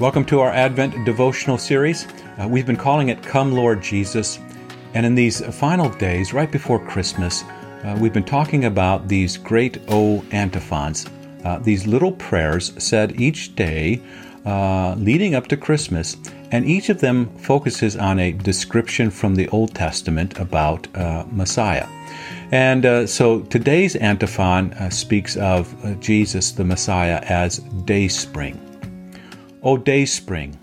Welcome to our Advent devotional series. Uh, we've been calling it Come Lord Jesus. And in these final days, right before Christmas, uh, we've been talking about these great O antiphons, uh, these little prayers said each day uh, leading up to Christmas. And each of them focuses on a description from the Old Testament about uh, Messiah. And uh, so today's antiphon speaks of Jesus, the Messiah, as day spring. O day spring,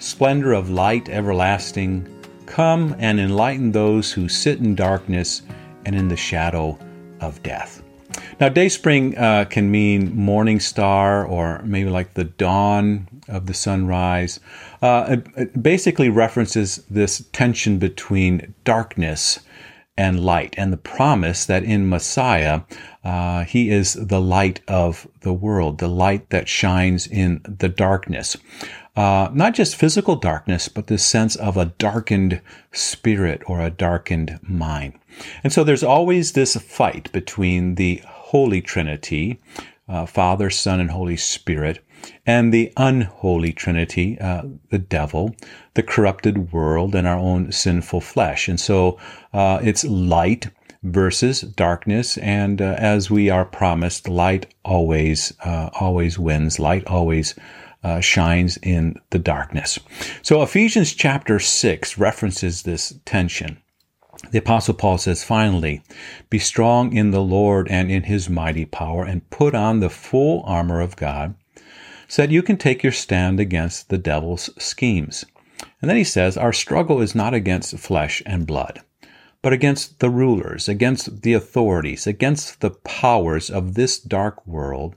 splendor of light everlasting, come and enlighten those who sit in darkness and in the shadow of death. Now, day spring uh, can mean morning star or maybe like the dawn of the sunrise. Uh, it, it basically references this tension between darkness and light, and the promise that in Messiah, uh, he is the light of the world, the light that shines in the darkness. Uh, not just physical darkness, but the sense of a darkened spirit or a darkened mind. And so there's always this fight between the Holy Trinity, uh, Father, Son, and Holy Spirit, and the unholy Trinity, uh, the devil, the corrupted world, and our own sinful flesh. And so uh, it's light versus darkness, and uh, as we are promised, light always uh, always wins. Light always. Uh, shines in the darkness. So Ephesians chapter 6 references this tension. The Apostle Paul says, finally, be strong in the Lord and in his mighty power, and put on the full armor of God so that you can take your stand against the devil's schemes. And then he says, Our struggle is not against flesh and blood, but against the rulers, against the authorities, against the powers of this dark world,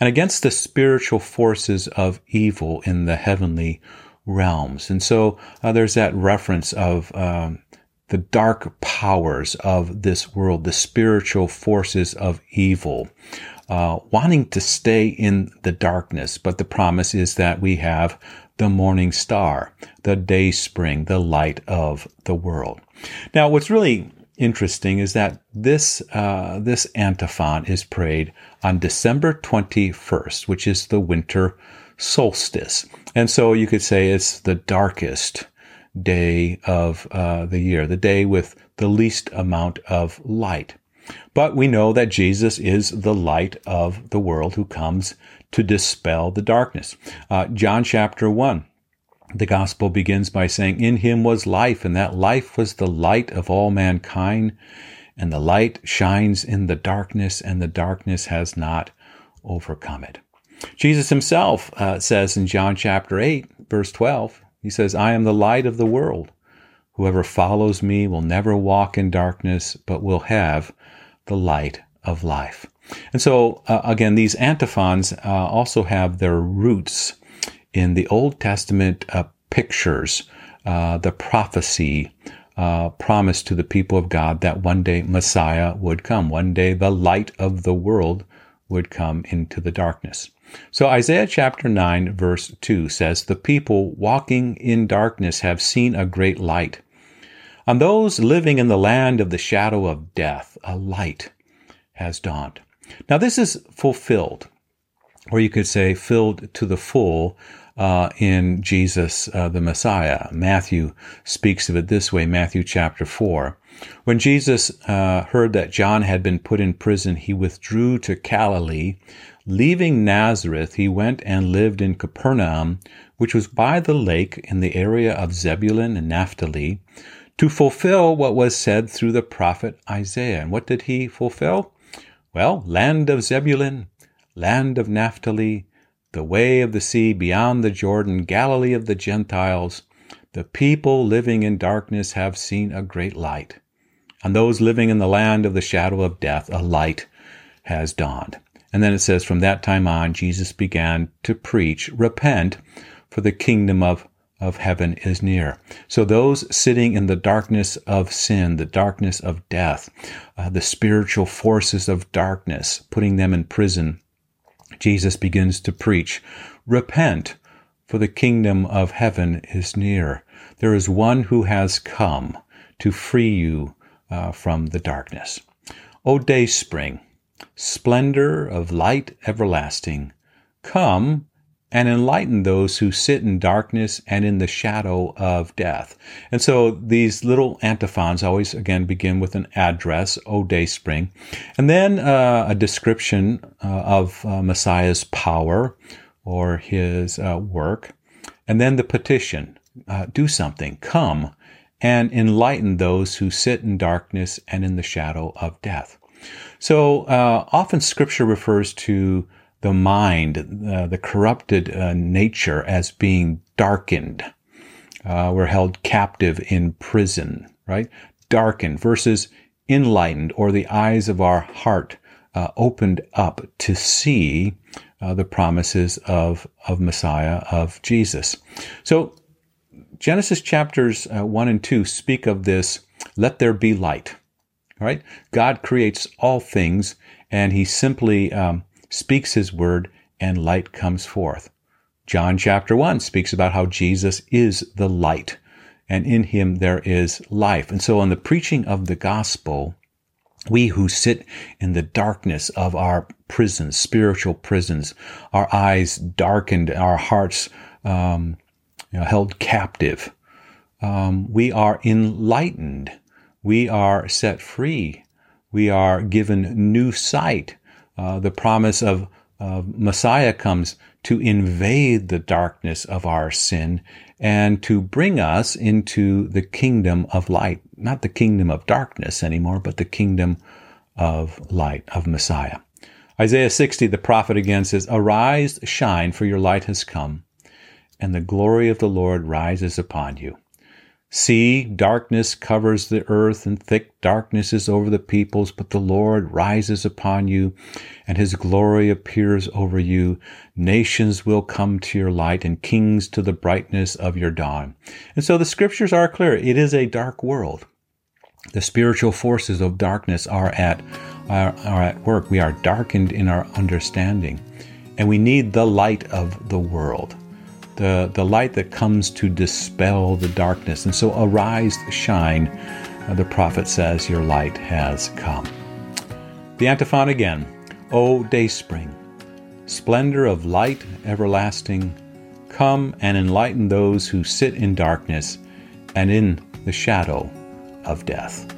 and against the spiritual forces of evil in the heavenly realms. And so uh, there's that reference of um, the dark powers of this world, the spiritual forces of evil uh, wanting to stay in the darkness, but the promise is that we have the morning star, the day spring, the light of the world. Now, what's really interesting is that this uh, this antiphon is prayed on December 21st, which is the winter solstice, and so you could say it's the darkest day of uh, the year, the day with the least amount of light. But we know that Jesus is the light of the world who comes to dispel the darkness. Uh, John chapter 1. The gospel begins by saying, In him was life, and that life was the light of all mankind. And the light shines in the darkness, and the darkness has not overcome it. Jesus himself uh, says in John chapter 8, verse 12, he says, I am the light of the world. Whoever follows me will never walk in darkness, but will have the light of life. And so, uh, again, these antiphons uh, also have their roots in the Old Testament uh, pictures, uh, the prophecy uh, promised to the people of God that one day Messiah would come. One day the light of the world would come into the darkness. So Isaiah chapter 9 verse 2 says, The people walking in darkness have seen a great light. On those living in the land of the shadow of death, a light has dawned. Now, this is fulfilled, or you could say filled to the full uh, in Jesus uh, the Messiah. Matthew speaks of it this way Matthew chapter 4. When Jesus uh, heard that John had been put in prison, he withdrew to Galilee. Leaving Nazareth, he went and lived in Capernaum, which was by the lake in the area of Zebulun and Naphtali to fulfill what was said through the prophet Isaiah. And what did he fulfill? Well, land of Zebulun, land of Naphtali, the way of the sea beyond the Jordan, Galilee of the Gentiles, the people living in darkness have seen a great light. On those living in the land of the shadow of death, a light has dawned. And then it says, from that time on, Jesus began to preach, repent, for the kingdom of of heaven is near. So those sitting in the darkness of sin, the darkness of death, uh, the spiritual forces of darkness, putting them in prison, Jesus begins to preach, repent, for the kingdom of heaven is near. There is one who has come to free you uh, from the darkness. O day spring, splendor of light everlasting, come and enlighten those who sit in darkness and in the shadow of death. And so these little antiphons always again begin with an address, O Day Spring, and then uh, a description uh, of uh, Messiah's power or his uh, work, and then the petition, uh, do something, come and enlighten those who sit in darkness and in the shadow of death. So uh, often scripture refers to the mind, uh, the corrupted uh, nature, as being darkened. Uh, we're held captive in prison, right? Darkened versus enlightened, or the eyes of our heart uh, opened up to see uh, the promises of, of Messiah, of Jesus. So, Genesis chapters uh, 1 and 2 speak of this let there be light. Right? God creates all things, and He simply um, speaks his word, and light comes forth. John chapter 1 speaks about how Jesus is the light, and in him there is life. And so, on the preaching of the gospel, we who sit in the darkness of our prisons, spiritual prisons, our eyes darkened, our hearts um, you know, held captive, um, we are enlightened. We are set free. We are given new sight. Uh, the promise of uh, Messiah comes to invade the darkness of our sin and to bring us into the kingdom of light, not the kingdom of darkness anymore, but the kingdom of light, of Messiah. Isaiah 60, the prophet again says, Arise, shine, for your light has come, and the glory of the Lord rises upon you. See, darkness covers the earth, and thick darkness is over the peoples, but the Lord rises upon you, and his glory appears over you. Nations will come to your light, and kings to the brightness of your dawn. And so the scriptures are clear. It is a dark world. The spiritual forces of darkness are at, are, are at work. We are darkened in our understanding, and we need the light of the world the, the light that comes to dispel the darkness. And so arise, shine, uh, the prophet says, your light has come. The antiphon again, O day spring, splendor of light everlasting, come and enlighten those who sit in darkness and in the shadow of death.